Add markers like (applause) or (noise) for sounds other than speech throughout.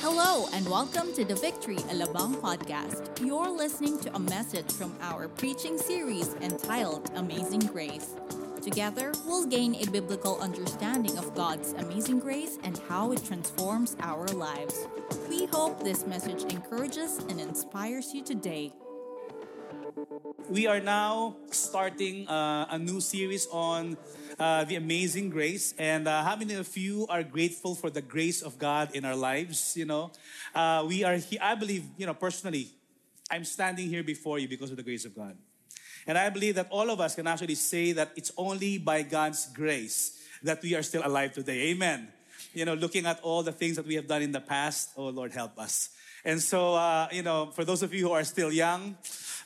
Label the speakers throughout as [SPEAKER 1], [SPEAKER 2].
[SPEAKER 1] Hello, and welcome to the Victory Alabang podcast. You're listening to a message from our preaching series entitled Amazing Grace. Together, we'll gain a biblical understanding of God's amazing grace and how it transforms our lives. We hope this message encourages and inspires you today.
[SPEAKER 2] We are now starting uh, a new series on uh, the amazing grace. And uh, how many of you are grateful for the grace of God in our lives? You know, uh, we are here, I believe, you know, personally, I'm standing here before you because of the grace of God. And I believe that all of us can actually say that it's only by God's grace that we are still alive today. Amen. You know, looking at all the things that we have done in the past, oh Lord, help us. And so, uh, you know, for those of you who are still young,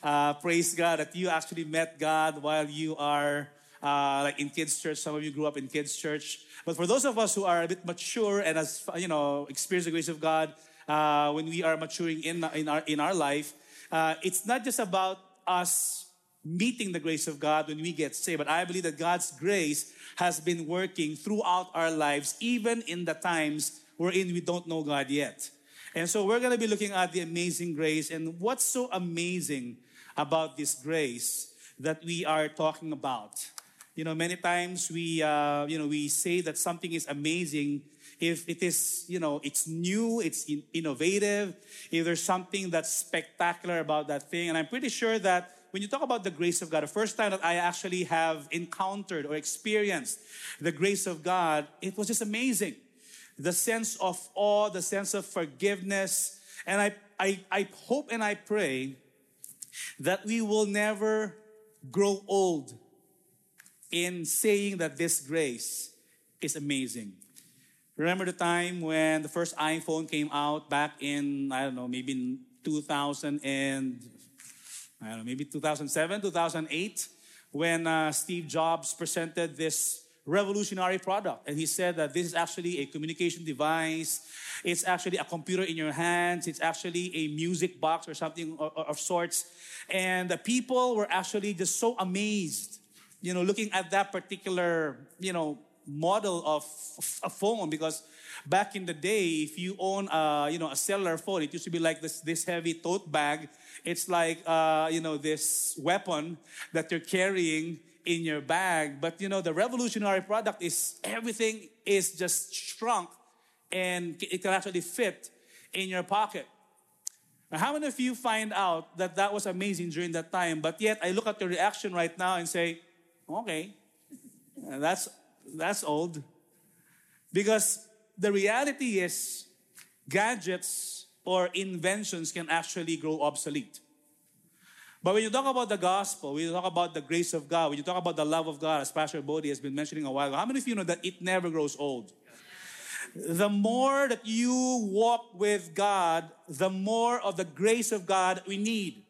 [SPEAKER 2] uh, praise God that you actually met God while you are uh, like in kids' church. Some of you grew up in kids' church. But for those of us who are a bit mature and as you know, experience the grace of God, uh, when we are maturing in in our in our life, uh, it's not just about us meeting the grace of God when we get saved. But I believe that God's grace has been working throughout our lives, even in the times wherein we don't know God yet. And so we're going to be looking at the amazing grace and what's so amazing about this grace that we are talking about. You know, many times we, uh, you know, we say that something is amazing if it is, you know, it's new, it's in- innovative, if there's something that's spectacular about that thing. And I'm pretty sure that when you talk about the grace of God, the first time that I actually have encountered or experienced the grace of God, it was just amazing. The sense of awe, the sense of forgiveness. And I, I, I hope and I pray that we will never grow old in saying that this grace is amazing. Remember the time when the first iPhone came out back in, I don't know, maybe 2000 and, I don't know, maybe 2007, 2008, when uh, Steve Jobs presented this revolutionary product. And he said that this is actually a communication device. It's actually a computer in your hands. It's actually a music box or something of, of sorts. And the people were actually just so amazed, you know, looking at that particular, you know, model of a phone because back in the day if you own a you know a cellular phone it used to be like this this heavy tote bag it's like uh, you know this weapon that you're carrying in your bag but you know the revolutionary product is everything is just shrunk and it can actually fit in your pocket now, how many of you find out that that was amazing during that time but yet i look at your reaction right now and say okay (laughs) that's that's old. Because the reality is, gadgets or inventions can actually grow obsolete. But when you talk about the gospel, when you talk about the grace of God, when you talk about the love of God, as Pastor Bodhi has been mentioning a while ago, how many of you know that it never grows old? The more that you walk with God, the more of the grace of God we need.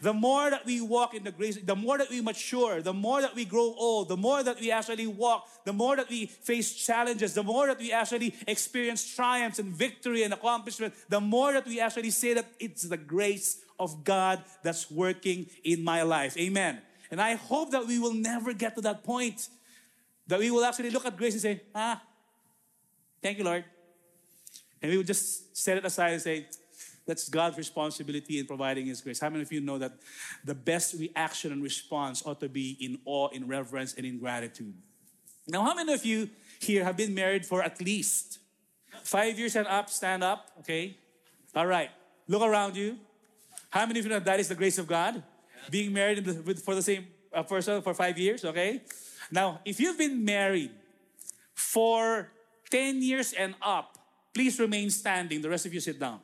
[SPEAKER 2] The more that we walk in the grace, the more that we mature, the more that we grow old, the more that we actually walk, the more that we face challenges, the more that we actually experience triumphs and victory and accomplishment, the more that we actually say that it's the grace of God that's working in my life. Amen. And I hope that we will never get to that point that we will actually look at grace and say, ah, thank you, Lord. And we will just set it aside and say, that's God's responsibility in providing His grace. How many of you know that the best reaction and response ought to be in awe, in reverence, and in gratitude? Now, how many of you here have been married for at least five years and up? Stand up, okay? All right. Look around you. How many of you know that is the grace of God? Being married for the same uh, person for five years, okay? Now, if you've been married for 10 years and up, please remain standing. The rest of you sit down.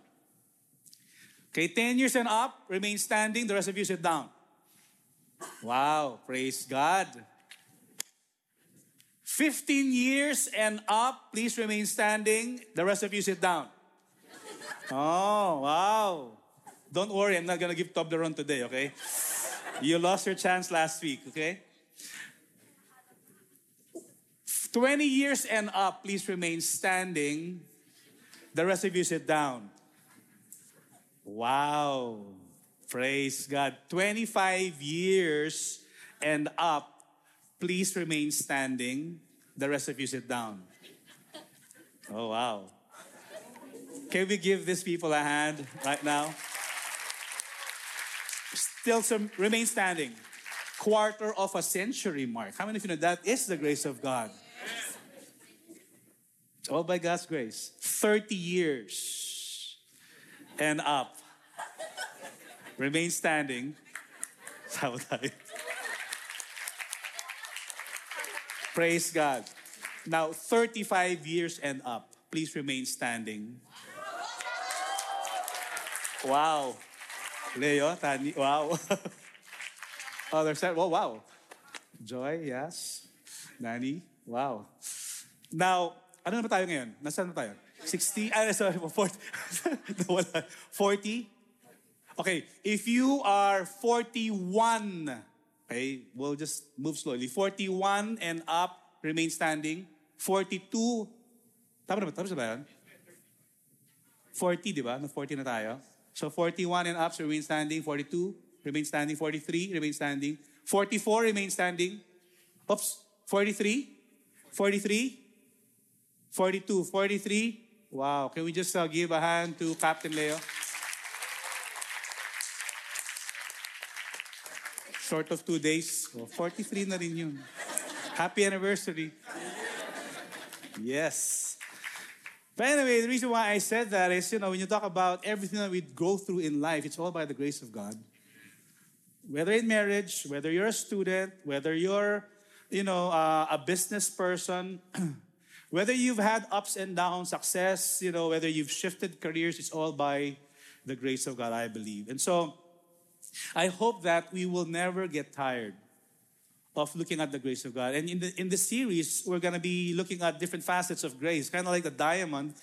[SPEAKER 2] Okay, 10 years and up, remain standing. The rest of you sit down. Wow, praise God. 15 years and up, please remain standing. The rest of you sit down. Oh, wow. Don't worry, I'm not to give Top the run today, okay? You lost your chance last week, okay? 20 years and up, please remain standing. The rest of you sit down. Wow. Praise God. 25 years and up. please remain standing. The rest of you sit down. Oh, wow. Can we give these people a hand right now? Still some, remain standing. Quarter of a century mark. How many of you know that is the grace of God? It's all by God's grace. 30 years and up. Remain standing. (laughs) Praise God. Now, 35 years and up. Please remain standing. Wow. Leo, Tani, wow. Others (laughs) said, oh, wow. Joy, yes. Nani, wow. Now, ano na ba tayo ngayon? Nasaan na tayo? 60? Ah, (laughs) sorry, 40. (laughs) 40? Okay, if you are 41, okay, we'll just move slowly. 41 and up, remain standing. 42, tama na ba? Tama ba yan? 40, di ba? No, 40 na tayo. So 41 and up, so remain standing. 42, remain standing. 43, remain standing. 44, remain standing. Oops, 43, 43, 42, 43. Wow, can we just uh, give a hand to Captain Leo? Short of two days. Oh, 43 na rin yun. Happy anniversary. Yes. But anyway, the reason why I said that is, you know, when you talk about everything that we go through in life, it's all by the grace of God. Whether in marriage, whether you're a student, whether you're, you know, uh, a business person, (clears throat) whether you've had ups and downs, success, you know, whether you've shifted careers, it's all by the grace of God, I believe. And so, I hope that we will never get tired of looking at the grace of God. And in the in the series, we're gonna be looking at different facets of grace, kind of like the diamond.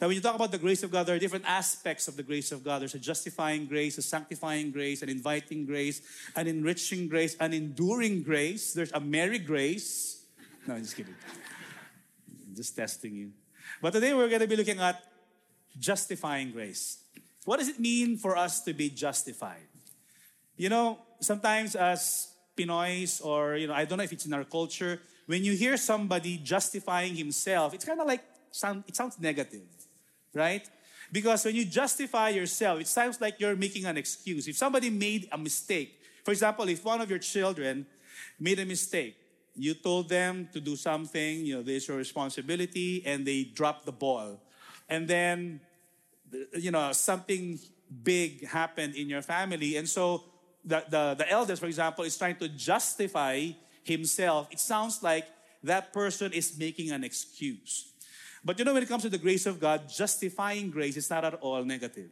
[SPEAKER 2] Now, when you talk about the grace of God, there are different aspects of the grace of God. There's a justifying grace, a sanctifying grace, an inviting grace, an enriching grace, an enduring grace. There's a merry grace. No, I'm just kidding. just testing you. But today we're gonna be looking at justifying grace. What does it mean for us to be justified? You know, sometimes as Pinoys, or you know, I don't know if it's in our culture, when you hear somebody justifying himself, it's kind of like sound, it sounds negative, right? Because when you justify yourself, it sounds like you're making an excuse. If somebody made a mistake, for example, if one of your children made a mistake, you told them to do something, you know, this is your responsibility, and they dropped the ball. And then, you know, something big happened in your family. And so the, the, the eldest, for example, is trying to justify himself, it sounds like that person is making an excuse. But you know, when it comes to the grace of God, justifying grace is not at all negative.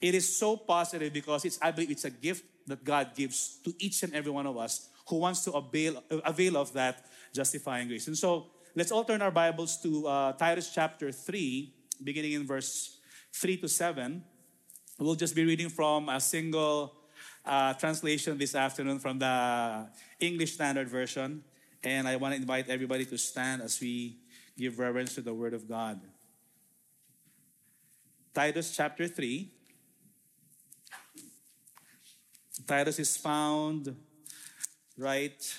[SPEAKER 2] It is so positive because it's, I believe it's a gift that God gives to each and every one of us who wants to avail, avail of that justifying grace. And so let's all turn our Bibles to uh, Titus chapter 3, beginning in verse 3 to 7. We'll just be reading from a single uh, translation this afternoon from the English Standard Version. And I want to invite everybody to stand as we give reverence to the Word of God. Titus chapter 3. Titus is found right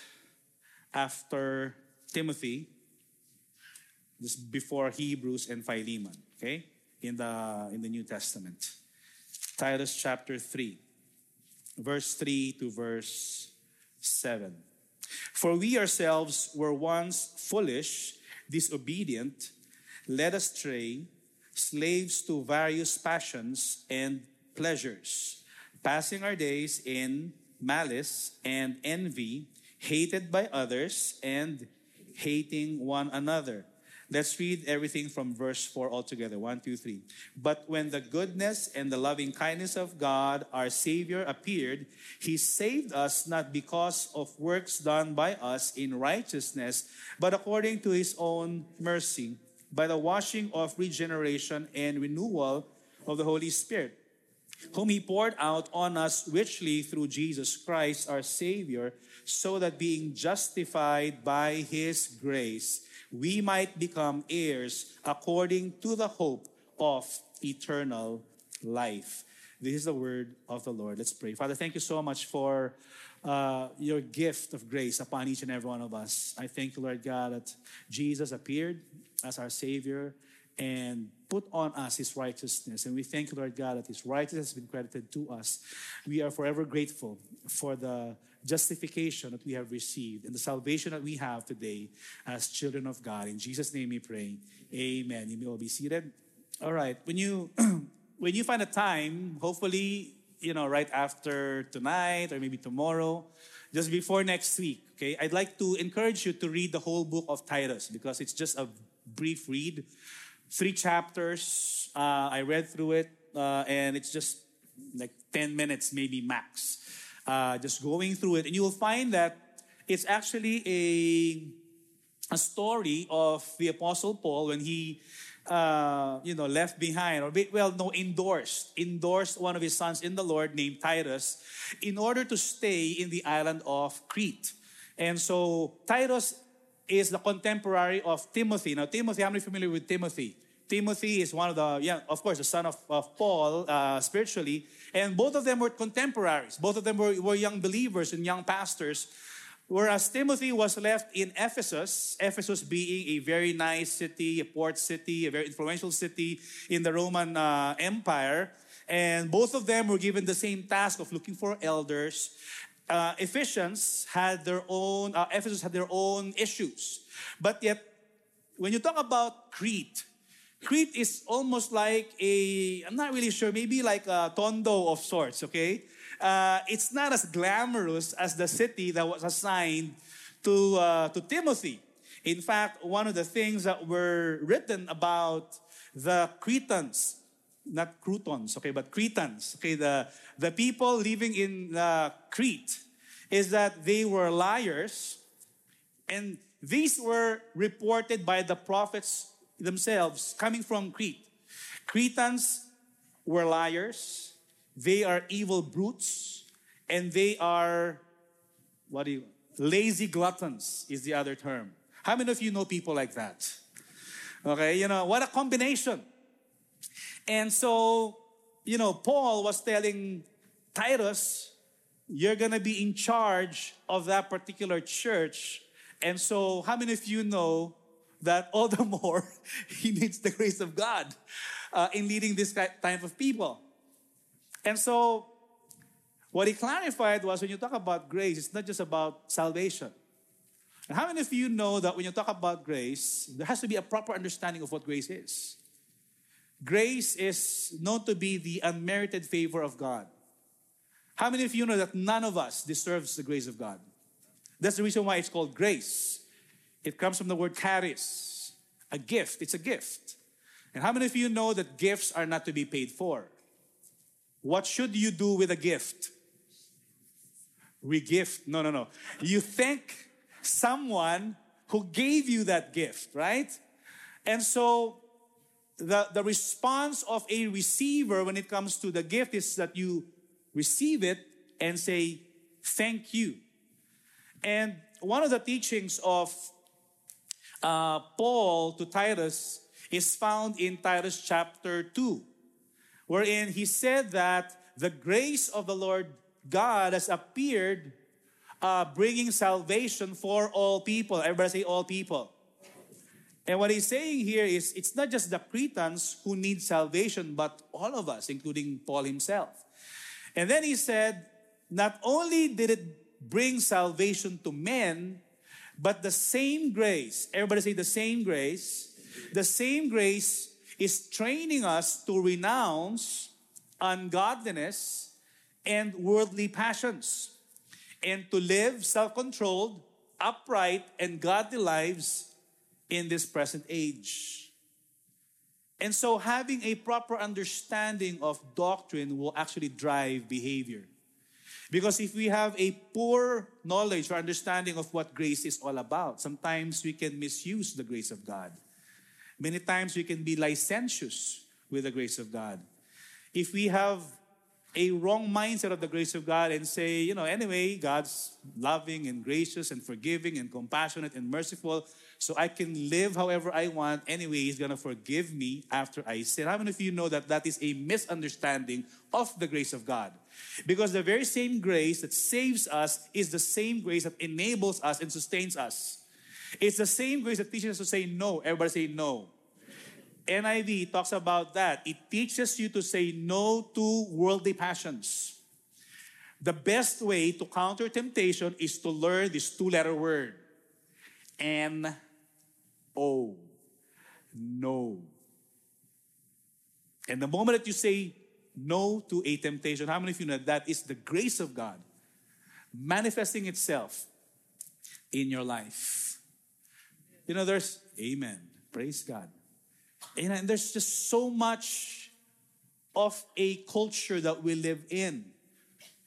[SPEAKER 2] after Timothy, just before Hebrews and Philemon, okay? In the in the New Testament. Titus chapter 3 verse 3 to verse 7. For we ourselves were once foolish, disobedient, led astray, slaves to various passions and pleasures, passing our days in malice and envy, hated by others and hating one another. Let's read everything from verse 4 altogether. One, two, three. But when the goodness and the loving kindness of God, our Savior, appeared, He saved us not because of works done by us in righteousness, but according to His own mercy, by the washing of regeneration and renewal of the Holy Spirit, whom He poured out on us richly through Jesus Christ, our Savior, so that being justified by His grace, we might become heirs according to the hope of eternal life. This is the word of the Lord. Let's pray. Father, thank you so much for uh, your gift of grace upon each and every one of us. I thank you, Lord God, that Jesus appeared as our Savior and put on us His righteousness. And we thank you, Lord God, that His righteousness has been credited to us. We are forever grateful for the justification that we have received and the salvation that we have today as children of God. In Jesus' name we pray. Amen. You may all be seated. All right. When you (clears throat) when you find a time, hopefully you know, right after tonight or maybe tomorrow, just before next week, okay, I'd like to encourage you to read the whole book of Titus because it's just a brief read. Three chapters. Uh, I read through it, uh, and it's just like 10 minutes, maybe max. Uh, just going through it, and you will find that it's actually a, a story of the Apostle Paul when he uh, you know, left behind, or well, no, endorsed, endorsed one of his sons in the Lord named Titus in order to stay in the island of Crete. And so Titus is the contemporary of Timothy. Now, Timothy, how many familiar with Timothy? Timothy is one of the, yeah, of course, the son of, of Paul uh, spiritually. And both of them were contemporaries. Both of them were, were young believers and young pastors. Whereas Timothy was left in Ephesus, Ephesus being a very nice city, a port city, a very influential city in the Roman uh, Empire. And both of them were given the same task of looking for elders. Uh, Ephesians had their own, uh, Ephesus had their own issues. But yet, when you talk about Crete, Crete is almost like a, I'm not really sure, maybe like a tondo of sorts, okay? uh, it's not as glamorous as the city that was assigned to, uh, to Timothy. In fact, one of the things that were written about the Cretans, not Croutons, okay, but Cretans, okay, the, the people living in uh, Crete, is that they were liars, and these were reported by the prophets themselves coming from Crete. Cretans were liars, they are evil brutes and they are, what do you, lazy gluttons is the other term. How many of you know people like that? Okay, you know, what a combination. And so, you know, Paul was telling Titus, you're going to be in charge of that particular church. And so, how many of you know that (laughs) all the more he needs the grace of God uh, in leading this type of people? And so, what he clarified was when you talk about grace, it's not just about salvation. And how many of you know that when you talk about grace, there has to be a proper understanding of what grace is? Grace is known to be the unmerited favor of God. How many of you know that none of us deserves the grace of God? That's the reason why it's called grace. It comes from the word charis, a gift. It's a gift. And how many of you know that gifts are not to be paid for? What should you do with a gift? Regift. No, no, no. You thank someone who gave you that gift, right? And so the, the response of a receiver when it comes to the gift is that you receive it and say, thank you. And one of the teachings of uh, Paul to Titus is found in Titus chapter 2 wherein he said that the grace of the Lord God has appeared, uh, bringing salvation for all people. Everybody say, all people. And what he's saying here is it's not just the Cretans who need salvation, but all of us, including Paul himself. And then he said, not only did it bring salvation to men, but the same grace, everybody say the same grace, the same grace is training us to renounce ungodliness and worldly passions and to live self controlled, upright, and godly lives in this present age. And so, having a proper understanding of doctrine will actually drive behavior. Because if we have a poor knowledge or understanding of what grace is all about, sometimes we can misuse the grace of God. Many times we can be licentious with the grace of God. If we have a wrong mindset of the grace of God and say, you know, anyway, God's loving and gracious and forgiving and compassionate and merciful, so I can live however I want. Anyway, He's gonna forgive me after I sin. How many of you know that that is a misunderstanding of the grace of God? Because the very same grace that saves us is the same grace that enables us and sustains us. It's the same grace that teaches us to say no. Everybody say no. NIV talks about that. It teaches you to say no to worldly passions. The best way to counter temptation is to learn this two letter word N O. No. And the moment that you say no to a temptation, how many of you know that is the grace of God manifesting itself in your life? You know, there's, Amen. Praise God. And there's just so much of a culture that we live in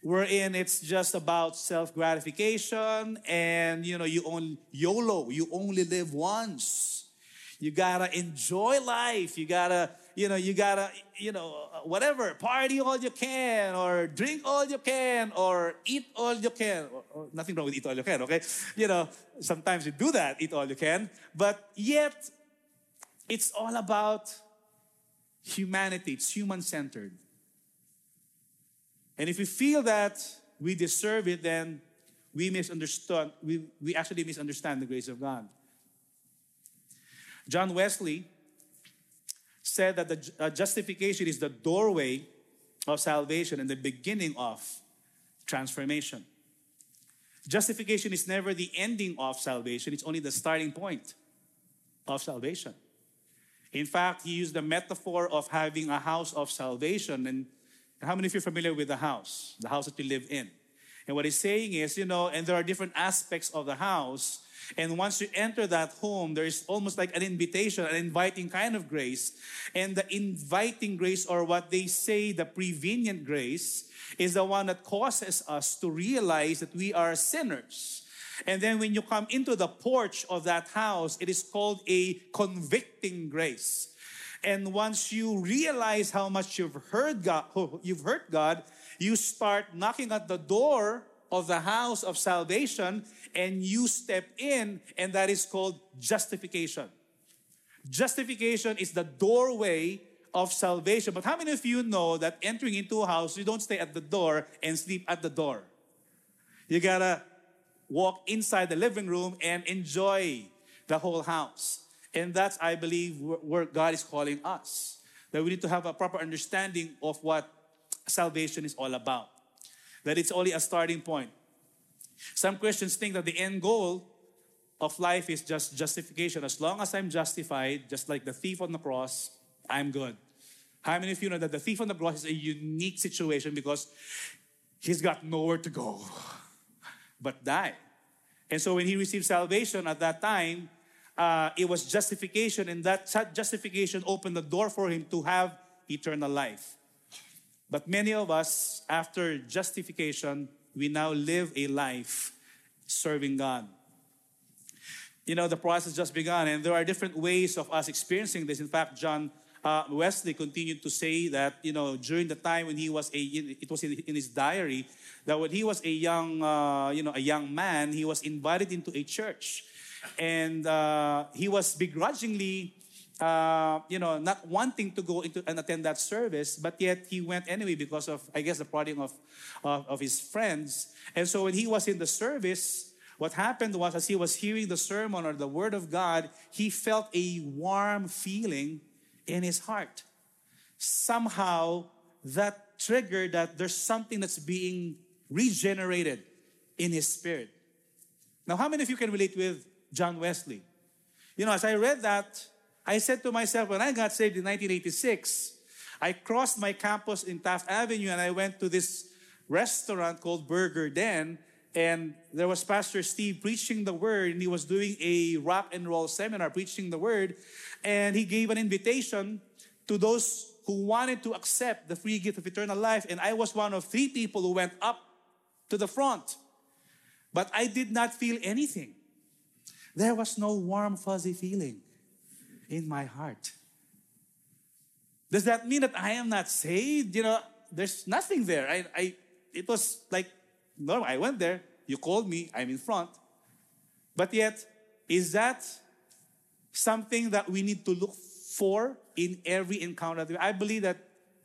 [SPEAKER 2] wherein it's just about self gratification and you know you only YOLO, you only live once. You gotta enjoy life. You gotta, you know, you gotta, you know, uh, whatever, party all you can, or drink all you can, or eat all you can. Or, or nothing wrong with eat all you can, okay? You know, sometimes you do that, eat all you can, but yet it's all about humanity, it's human centered. And if we feel that we deserve it, then we misunderstand, we, we actually misunderstand the grace of God. John Wesley said that the uh, justification is the doorway of salvation and the beginning of transformation. Justification is never the ending of salvation, it's only the starting point of salvation. In fact, he used the metaphor of having a house of salvation. And how many of you are familiar with the house, the house that you live in? And what he's saying is, you know, and there are different aspects of the house. And once you enter that home, there is almost like an invitation, an inviting kind of grace. And the inviting grace, or what they say, the prevenient grace, is the one that causes us to realize that we are sinners and then when you come into the porch of that house, it is called a convicting grace. And once you realize how much you've heard God, (laughs) you've hurt God, you start knocking at the door of the house of salvation and you step in, and that is called justification. Justification is the doorway of salvation. But how many of you know that entering into a house, you don't stay at the door and sleep at the door? You gotta walk inside the living room and enjoy the whole house. And that's, I believe, where God is calling us. That we need to have a proper understanding of what salvation is all about. That it's only a starting point. Some Christians think that the end goal of life is just justification. As long as I'm justified, just like the thief on the cross, I'm good. How many of you know that the thief on the cross is a unique situation because he's got nowhere to go? (laughs) but die. And so when he received salvation at that time, uh, it was justification, and that justification opened the door for him to have eternal life. But many of us, after justification, we now live a life serving God. You know, the process just begun, and there are different ways of us experiencing this. In fact, John uh, Wesley continued to say that, you know, during the time when he was a, it was in, in his diary, that when he was a young, uh, you know, a young man, he was invited into a church, and uh, he was begrudgingly, uh, you know, not wanting to go into and attend that service, but yet he went anyway because of, I guess, the prodding of, of, of his friends. And so when he was in the service, what happened was as he was hearing the sermon or the word of God, he felt a warm feeling in his heart. Somehow that triggered that there's something that's being regenerated in his spirit. Now, how many of you can relate with John Wesley? You know, as I read that, I said to myself, when I got saved in 1986, I crossed my campus in Taft Avenue and I went to this restaurant called Burger Den. And there was Pastor Steve preaching the word, and he was doing a rock and roll seminar preaching the word. And he gave an invitation to those who wanted to accept the free gift of eternal life. And I was one of three people who went up to the front. But I did not feel anything. There was no warm, fuzzy feeling in my heart. Does that mean that I am not saved? You know, there's nothing there. I, I, it was like normal. I went there. You called me. I'm in front. But yet, is that something that we need to look for in every encounter? I believe that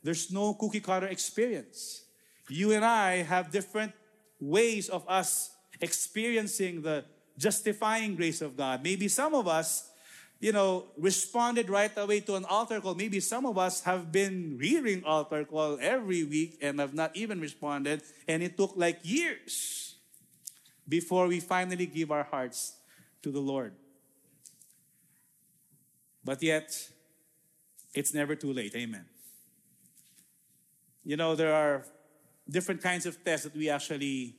[SPEAKER 2] there's no cookie cutter experience. You and I have different ways of us experiencing the justifying grace of God. Maybe some of us, you know, responded right away to an altar call. Maybe some of us have been hearing altar call every week and have not even responded, and it took like years before we finally give our hearts to the Lord. But yet, it's never too late. Amen. You know, there are different kinds of tests that we actually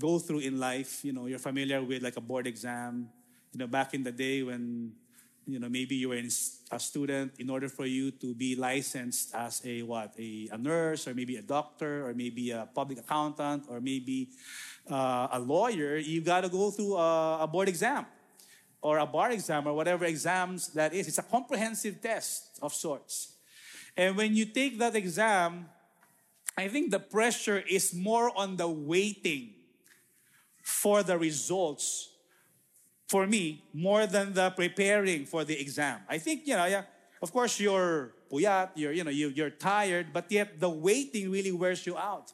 [SPEAKER 2] go through in life. You know, you're familiar with like a board exam. You know, back in the day when, you know, maybe you were a student, in order for you to be licensed as a what, a, a nurse or maybe a doctor or maybe a public accountant or maybe uh, a lawyer, you got to go through a, a board exam or a bar exam or whatever exams that is. It's a comprehensive test of sorts. And when you take that exam, I think the pressure is more on the waiting for the results for me more than the preparing for the exam. I think, you know, yeah, of course you're puyat, you're, you know, you, you're tired, but yet the waiting really wears you out.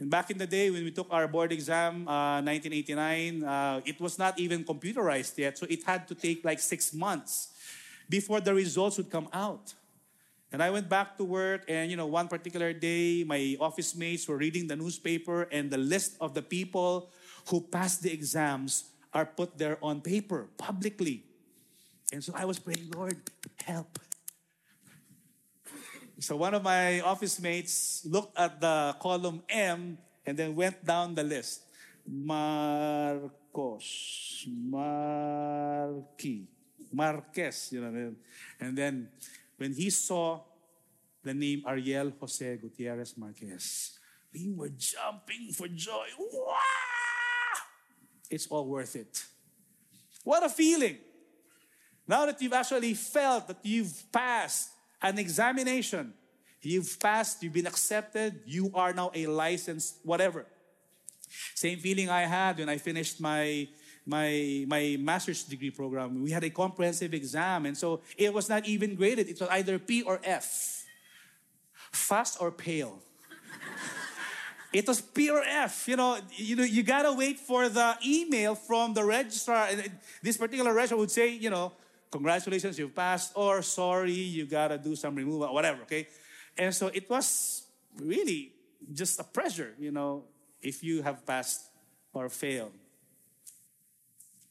[SPEAKER 2] And back in the day when we took our board exam, uh, 1989, uh, it was not even computerized yet. So it had to take like six months before the results would come out. And I went back to work, and you know, one particular day, my office mates were reading the newspaper, and the list of the people who passed the exams are put there on paper publicly. And so I was praying, Lord, help. So one of my office mates looked at the column M and then went down the list. Marcos, Marquis, Marquez, you know. And then when he saw the name Ariel Jose Gutierrez Marquez, we were jumping for joy. Wow! It's all worth it. What a feeling. Now that you've actually felt that you've passed an examination, you've passed, you've been accepted, you are now a licensed whatever. Same feeling I had when I finished my my, my master's degree program, we had a comprehensive exam. And so it was not even graded. It was either P or F. Fast or pale. It was P or F. You know, you know, you gotta wait for the email from the registrar. And this particular registrar would say, you know, congratulations, you've passed, or sorry, you gotta do some removal, whatever, okay? And so it was really just a pressure, you know, if you have passed or failed.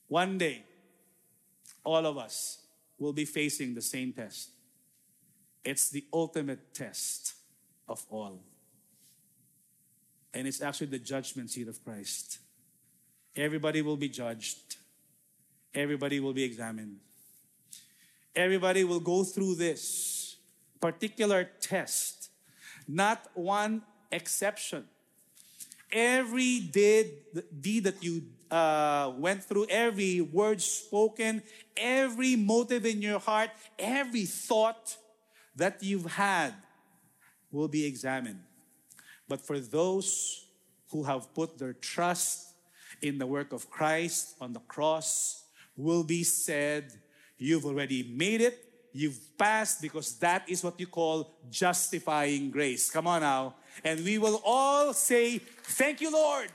[SPEAKER 2] One day, all of us will be facing the same test. It's the ultimate test of all. And it's actually the judgment seat of Christ. Everybody will be judged, everybody will be examined. Everybody will go through this particular test, not one exception. Every deed, deed that you uh, went through, every word spoken, every motive in your heart, every thought that you've had will be examined. But for those who have put their trust in the work of Christ on the cross, will be said, You've already made it, you've passed, because that is what you call justifying grace. Come on now. And we will all say, Thank you, Lord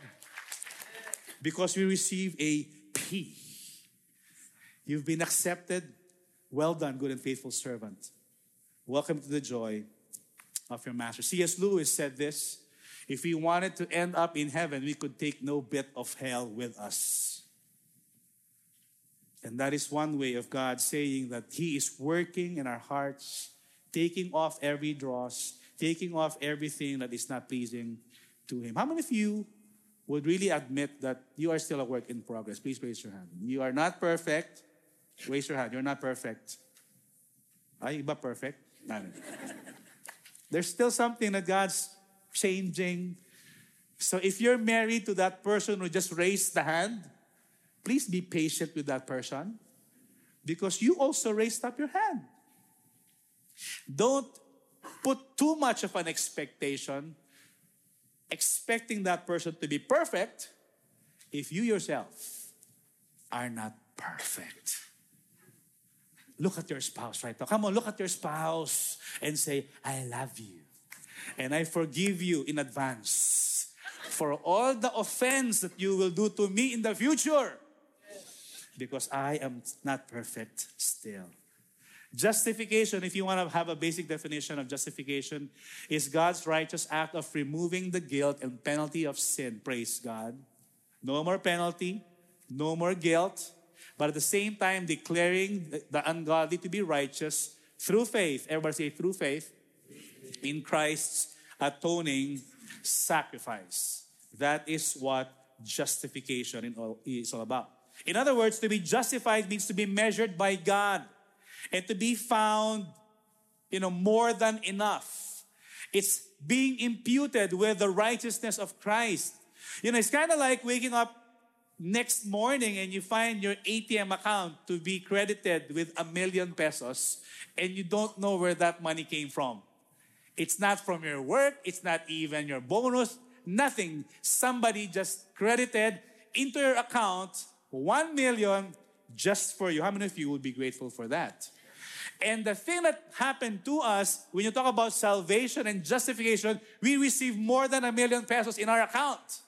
[SPEAKER 2] because we receive a P. You've been accepted. Well done, good and faithful servant. Welcome to the joy of your master. C.S. Lewis said this if we wanted to end up in heaven, we could take no bit of hell with us. And that is one way of God saying that He is working in our hearts, taking off every dross, taking off everything that is not pleasing to Him. How many of you would really admit that you are still a work in progress, please raise your hand. You are not perfect. Raise your hand. You're not perfect. Ay, iba perfect? There's still something that God's changing. So if you're married to that person who just raised the hand, please be patient with that person because you also raised up your hand. Don't put too much of an expectation, expecting that person to be perfect, if you yourself are not perfect. Look at your spouse right now. Come on, look at your spouse and say, I love you. And I forgive you in advance for all the offense that you will do to me in the future. Because I am not perfect still. Justification, if you want to have a basic definition of justification, is God's righteous act of removing the guilt and penalty of sin. Praise God. No more penalty, no more guilt, but at the same time declaring the ungodly to be righteous through faith. Everybody say through faith in Christ's atoning sacrifice. That is what justification is all about. In other words, to be justified means to be measured by God and to be found, you know, more than enough. It's being imputed with the righteousness of Christ. You know, it's kind of like waking up next morning and you find your ATM account to be credited with a million pesos and you don't know where that money came from. It's not from your work, it's not even your bonus, nothing. Somebody just credited into your account 1 million just for you. How many of you would be grateful for that? And the thing that happened to us when you talk about salvation and justification, we receive more than a million pesos in our account.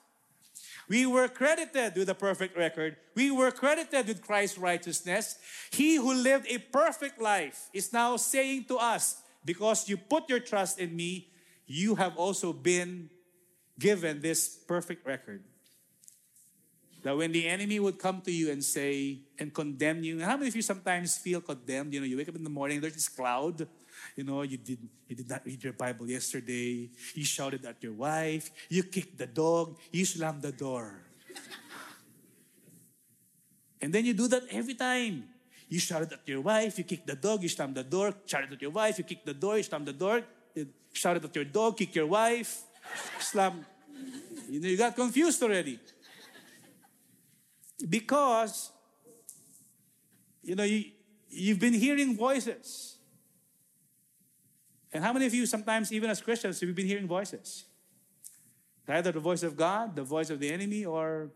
[SPEAKER 2] We were credited with a perfect record. We were credited with Christ's righteousness. He who lived a perfect life is now saying to us, because you put your trust in me, you have also been given this perfect record. That when the enemy would come to you and say, and condemn you, how many of you sometimes feel condemned? You know, you wake up in the morning, there's this cloud. You know, you did, you did not read your Bible yesterday. You shouted at your wife. You kicked the dog. You slammed the door. and then you do that every time. You shouted at your wife, you kicked the dog, you slammed the door, shouted at your wife, you kicked the door, you slammed the door, you shouted at your dog, kicked your wife, slam. You know, you got confused already. Because, you know, you, you've been hearing voices. And how many of you, sometimes even as Christians, have you been hearing voices? Either the voice of God, the voice of the enemy, or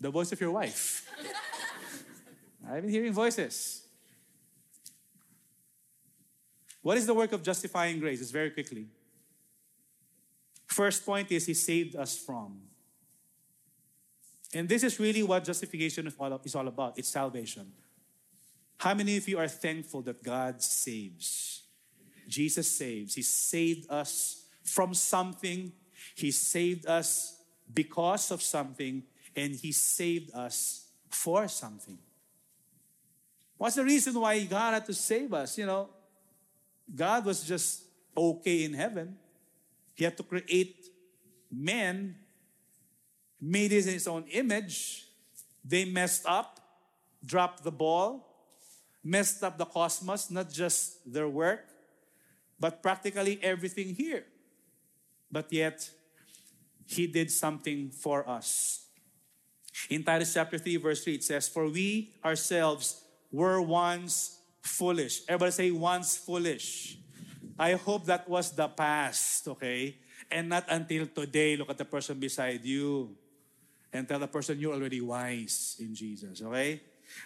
[SPEAKER 2] the voice of your wife. I've been hearing voices. What is the work of justifying grace? It's very quickly. First point is He saved us from. And this is really what justification is all about it's salvation. How many of you are thankful that God saves? Jesus saves. He saved us from something, He saved us because of something, and He saved us for something. What's the reason why God had to save us? You know, God was just okay in heaven. He had to create men made it in his own image. They messed up, dropped the ball, messed up the cosmos, not just their work, but practically everything here. But yet, he did something for us. In Titus chapter 3, verse 3, it says, For we ourselves were once foolish. Everybody say, once foolish. I hope that was the past, okay? And not until today. Look at the person beside you and tell the person you're already wise in Jesus, okay?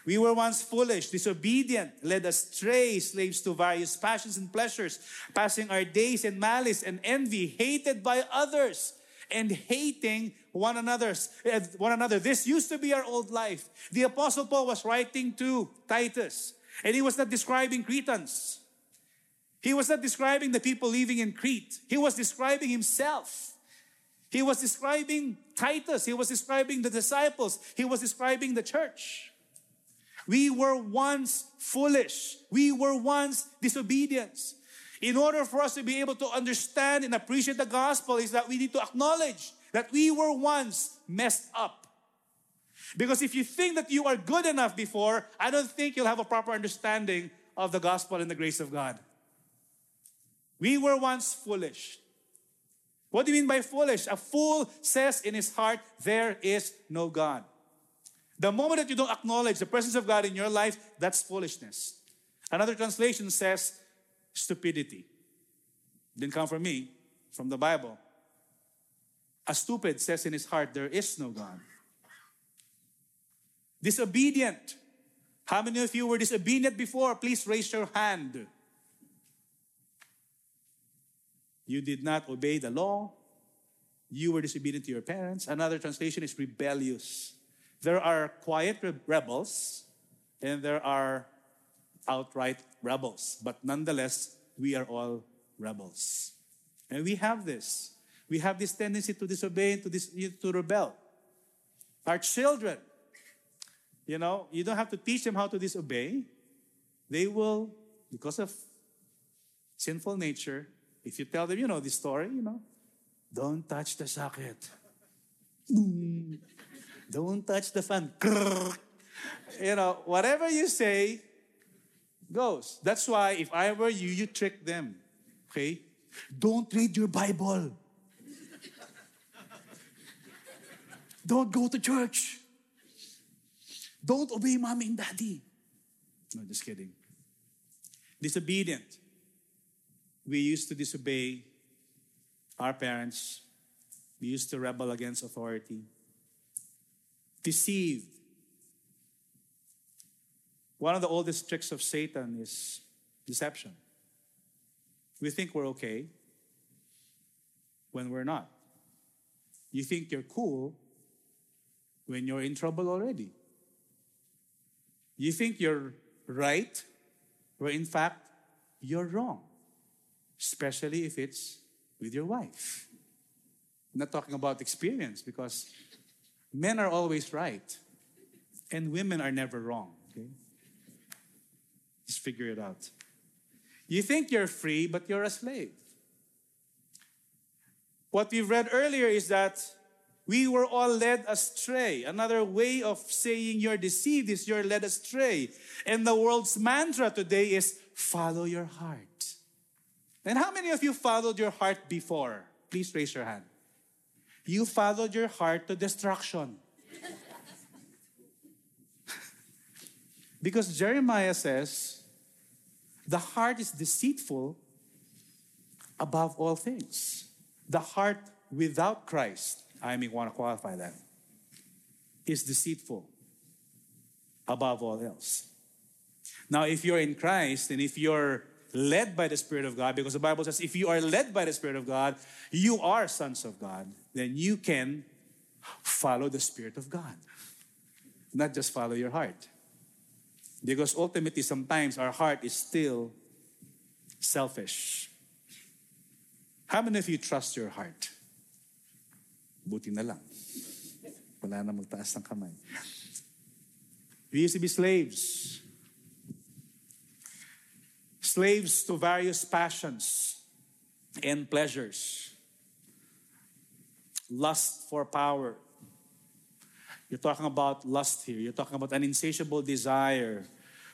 [SPEAKER 2] We were once foolish, disobedient, led astray, slaves to various passions and pleasures, passing our days in malice and envy, hated by others, and hating one another. Eh, one another. This used to be our old life. The Apostle Paul was writing to Titus, and he was not describing Cretans. He was not describing the people living in Crete. He was describing himself. He was describing Titus. He was describing the disciples. He was describing the church. We were once foolish. We were once disobedient. In order for us to be able to understand and appreciate the gospel is that we need to acknowledge that we were once messed up. Because if you think that you are good enough before, I don't think you'll have a proper understanding of the gospel and the grace of God. We were once foolish. What do you mean by foolish? A fool says in his heart, There is no God. The moment that you don't acknowledge the presence of God in your life, that's foolishness. Another translation says stupidity. Didn't come from me, from the Bible. A stupid says in his heart, There is no God. Disobedient. How many of you were disobedient before? Please raise your hand. You did not obey the law. You were disobedient to your parents. Another translation is rebellious. There are quiet rebels and there are outright rebels. But nonetheless, we are all rebels. And we have this. We have this tendency to disobey and to, dis- to rebel. Our children, you know, you don't have to teach them how to disobey. They will, because of sinful nature, if you tell them, you know, this story, you know, don't touch the socket. (laughs) Don't touch the fan. (laughs) You know, whatever you say goes. That's why if I were you, you trick them. Okay? Don't read your Bible. Don't go to church. Don't obey mommy and daddy. No, just kidding. Disobedient. We used to disobey our parents. We used to rebel against authority. Deceived. One of the oldest tricks of Satan is deception. We think we're okay when we're not. You think you're cool when you're in trouble already. You think you're right, where in fact, you're wrong, especially if it's with your wife. I'm not talking about experience because men are always right and women are never wrong. Okay? Just figure it out. You think you're free, but you're a slave. What we've read earlier is that we were all led astray. Another way of saying you're deceived is you're led astray. And the world's mantra today is follow your heart. And how many of you followed your heart before? Please raise your hand. You followed your heart to destruction. (laughs) because Jeremiah says, the heart is deceitful above all things. The heart without Christ, I may want to qualify that, is deceitful above all else. Now, if you're in Christ and if you're led by the Spirit of God, because the Bible says if you are led by the Spirit of God, you are sons of God, then you can follow the Spirit of God, not just follow your heart. Because ultimately, sometimes our heart is still selfish. How many of you trust your heart? Buti na lang. Wala na magtaas ng kamay. We used to be slaves. slaves to various passions and pleasures. Lust for power. You're talking about lust here. You're talking about an insatiable desire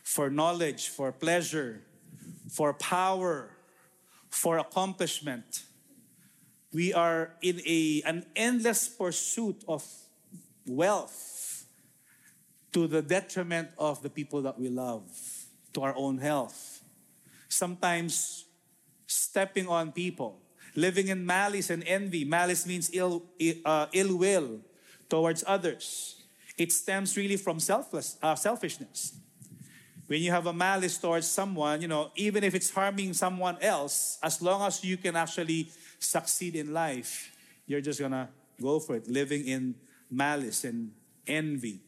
[SPEAKER 2] for knowledge, for pleasure, for power, for accomplishment. We are in a, an endless pursuit of wealth to the detriment of the people that we love, to our own health sometimes stepping on people, living in malice and envy. Malice means ill, uh, ill will towards others. It stems really from selfless, uh, selfishness. When you have a malice towards someone, you know, even if it's harming someone else, as long as you can actually succeed in life, you're just gonna go for it, living in malice and envy.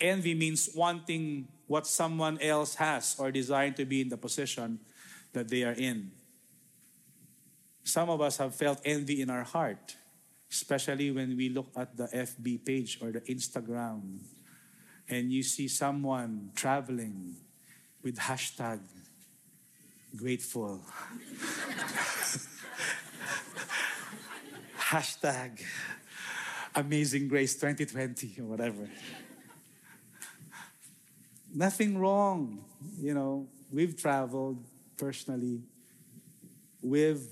[SPEAKER 2] Envy means wanting what someone else has or desiring to be in the position that they are in. Some of us have felt envy in our heart, especially when we look at the FB page or the Instagram and you see someone traveling with hashtag grateful. hashtag amazing grace 2020 or whatever nothing wrong. You know, we've traveled personally, we've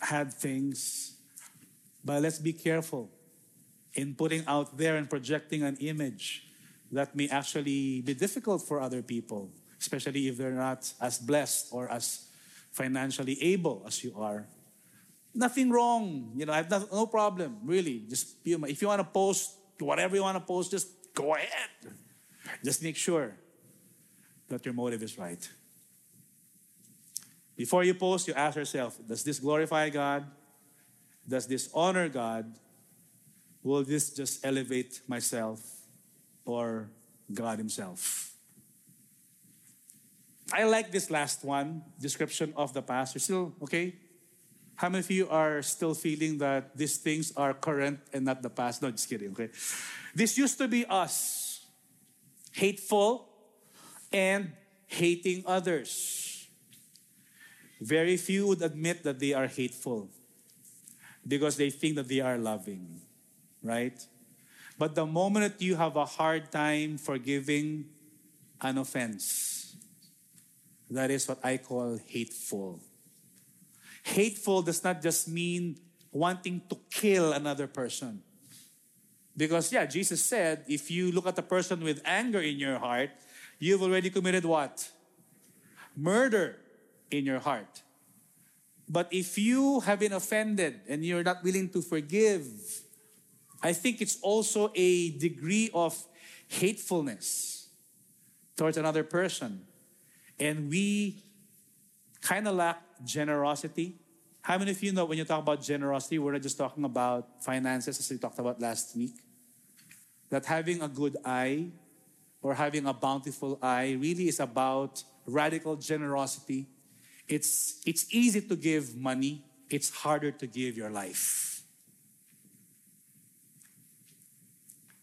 [SPEAKER 2] had things, but let's be careful in putting out there and projecting an image that may actually be difficult for other people, especially if they're not as blessed or as financially able as you are. Nothing wrong. You know, I have no, problem, really. Just if you want to post whatever you want to post, just go ahead. Just make sure that your motive is right. Before you post, you ask yourself Does this glorify God? Does this honor God? Will this just elevate myself or God Himself? I like this last one description of the past. You're still okay? How many of you are still feeling that these things are current and not the past? No, just kidding, okay? This used to be us, hateful and hating others. Very few would admit that they are hateful because they think that they are loving, right? But the moment you have a hard time forgiving an offense, that is what I call hateful. Hateful does not just mean wanting to kill another person. Because, yeah, Jesus said, if you look at a person with anger in your heart, you've already committed what? Murder in your heart. But if you have been offended and you're not willing to forgive, I think it's also a degree of hatefulness towards another person. And we kind of lack generosity. How many of you know when you talk about generosity, we're not just talking about finances as we talked about last week? That having a good eye or having a bountiful eye really is about radical generosity. It's, it's easy to give money, it's harder to give your life.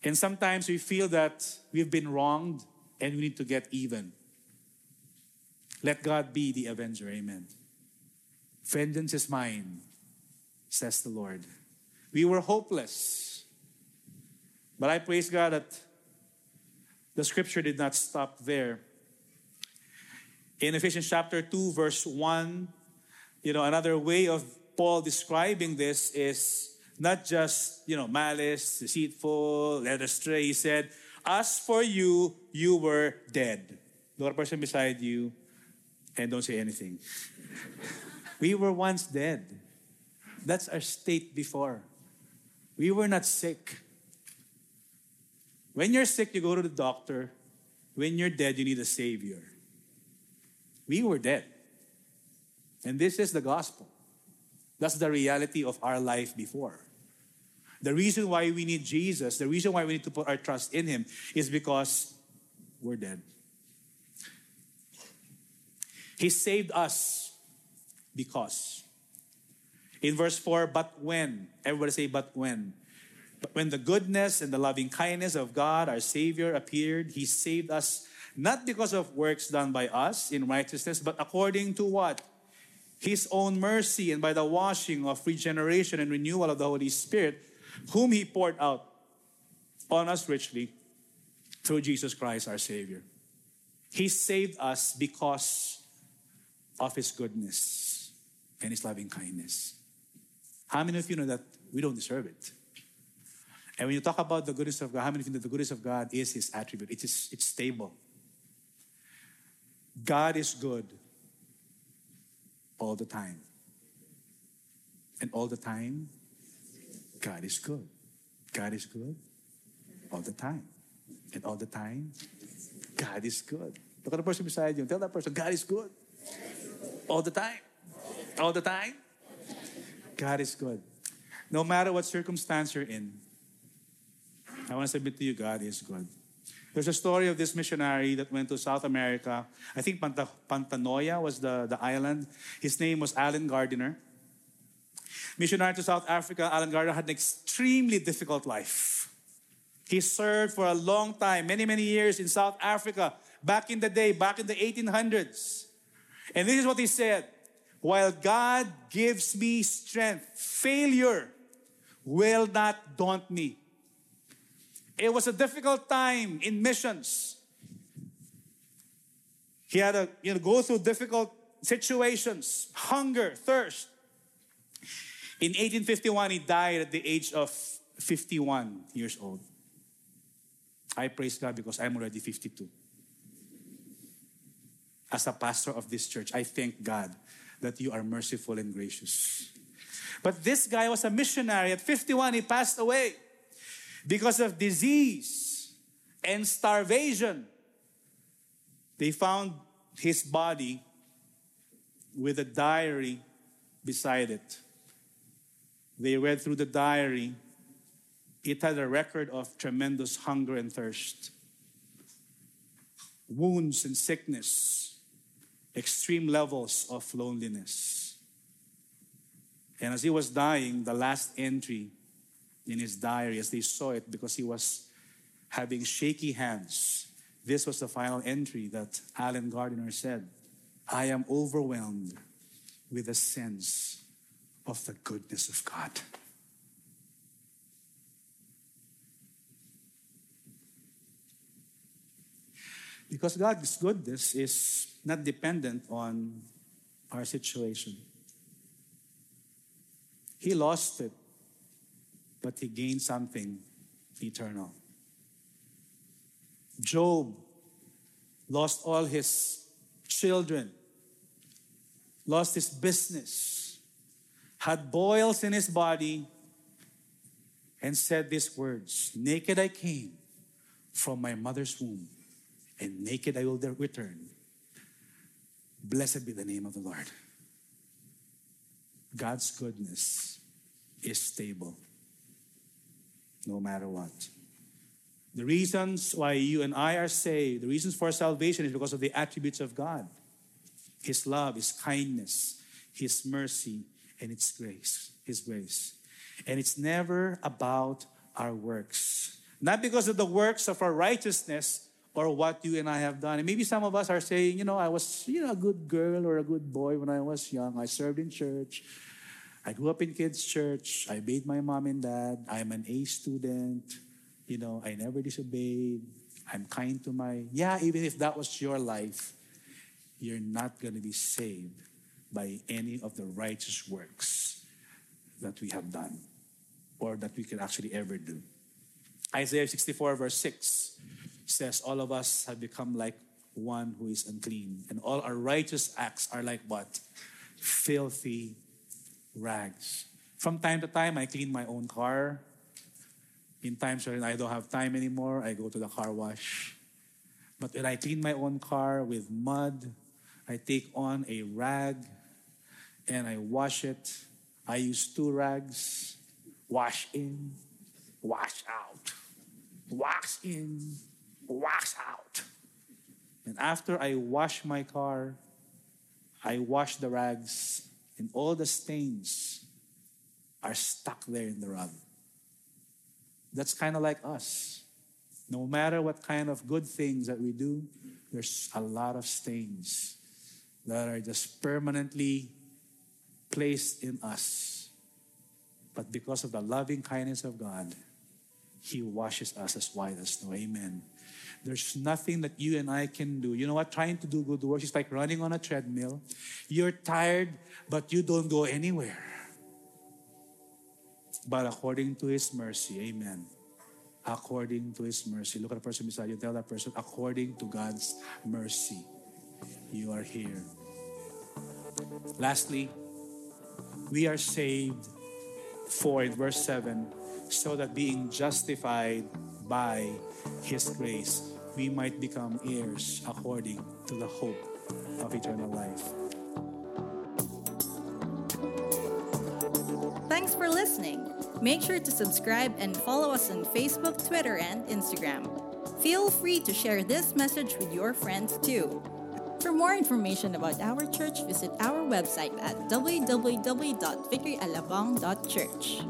[SPEAKER 2] And sometimes we feel that we've been wronged and we need to get even. Let God be the avenger. Amen. Vengeance is mine, says the Lord. We were hopeless. But I praise God that the scripture did not stop there. In Ephesians chapter 2, verse 1, you know, another way of Paul describing this is not just, you know, malice, deceitful, led astray. He said, As for you, you were dead. The person beside you and don't say anything. we were once dead. That's our state before. We were not sick. When you're sick, you go to the doctor. When you're dead, you need a savior. We were dead. And this is the gospel. That's the reality of our life before. The reason why we need Jesus, the reason why we need to put our trust in Him, is because we're dead. He saved us because. In verse 4, but when? Everybody say, but when? But when the goodness and the loving kindness of God, our Savior, appeared, He saved us not because of works done by us in righteousness, but according to what? His own mercy and by the washing of regeneration and renewal of the Holy Spirit, whom He poured out on us richly through Jesus Christ our Savior. He saved us because of His goodness and His loving kindness. How many of you know that we don't deserve it? And when you talk about the goodness of God, how many of you know the goodness of God is His attribute? It is, it's stable. God is good all the time. And all the time, God is good. God is good all the time. And all the time, God is good. Look at the person beside you. Tell that person, God is good. All the time. All the time. God is good. No matter what circumstance you're in, I want to submit to you, God is good. There's a story of this missionary that went to South America. I think Panta, Pantanoia was the, the island. His name was Allen Gardiner. Missionary to South Africa, Allen Gardiner had an extremely difficult life. He served for a long time, many, many years in South Africa, back in the day, back in the 1800s. And this is what he said While God gives me strength, failure will not daunt me. It was a difficult time in missions. He had to you know, go through difficult situations, hunger, thirst. In 1851, he died at the age of 51 years old. I praise God because I'm already 52 as a pastor of this church, I thank God that you are merciful and gracious. But this guy was a missionary. At 51, he passed away because of disease and starvation. They found his body with a diary beside it. They read through the diary. It had a record of tremendous hunger and thirst, wounds and sickness, extreme levels of loneliness. And as he was dying, the last entry in his diary, as they saw it, because he was having shaky hands, this was the final entry that Allen Gardiner said I am overwhelmed with a sense of the goodness of God. Because God's goodness is not dependent on our situation. He lost it, but he gained something eternal. Job lost all his children, lost his business, had boils in his body, and said these words Naked I came from my mother's womb, and naked I will return. Blessed be the name of the Lord. God's goodness is stable no matter what. The reasons why you and I are saved, the reasons for salvation is because of the attributes of God His love, His kindness, His mercy, and His grace. His grace. And it's never about our works. Not because of the works of our righteousness or what you and I have done. And maybe some of us are saying, you know, I was, you know, a good girl or a good boy when I was young. I served in church. I grew up in kids' church. I obeyed my mom and dad. I'm an A student. You know, I never disobeyed. I'm kind to my. Yeah, even if that was your life, you're not going to be saved by any of the righteous works that we have done or that we can actually ever do. Isaiah 64, verse 6 says, All of us have become like one who is unclean, and all our righteous acts are like what? Filthy rags. From time to time, I clean my own car. In times when I don't have time anymore, I go to the car wash. But when I clean my own car with mud, I take on a rag and I wash it. I use two rags wash in, wash out, wash in, wash out. And after I wash my car, I wash the rags, and all the stains are stuck there in the rug. That's kind of like us. No matter what kind of good things that we do, there's a lot of stains that are just permanently placed in us. But because of the loving kindness of God, He washes us as white as snow. Amen. There's nothing that you and I can do. You know what? Trying to do good works is like running on a treadmill. You're tired, but you don't go anywhere but according to His mercy. Amen. According to His mercy. Look at the person beside you. Tell that person, according to God's mercy, you are here. Lastly, we are saved for, in verse 7, so that being justified by His grace, we might become heirs according to the hope of eternal life.
[SPEAKER 1] Thanks for listening. Make sure to subscribe and follow us on Facebook, Twitter, and Instagram. Feel free to share this message with your friends too. For more information about our church, visit our website at www.victoryalabang.church.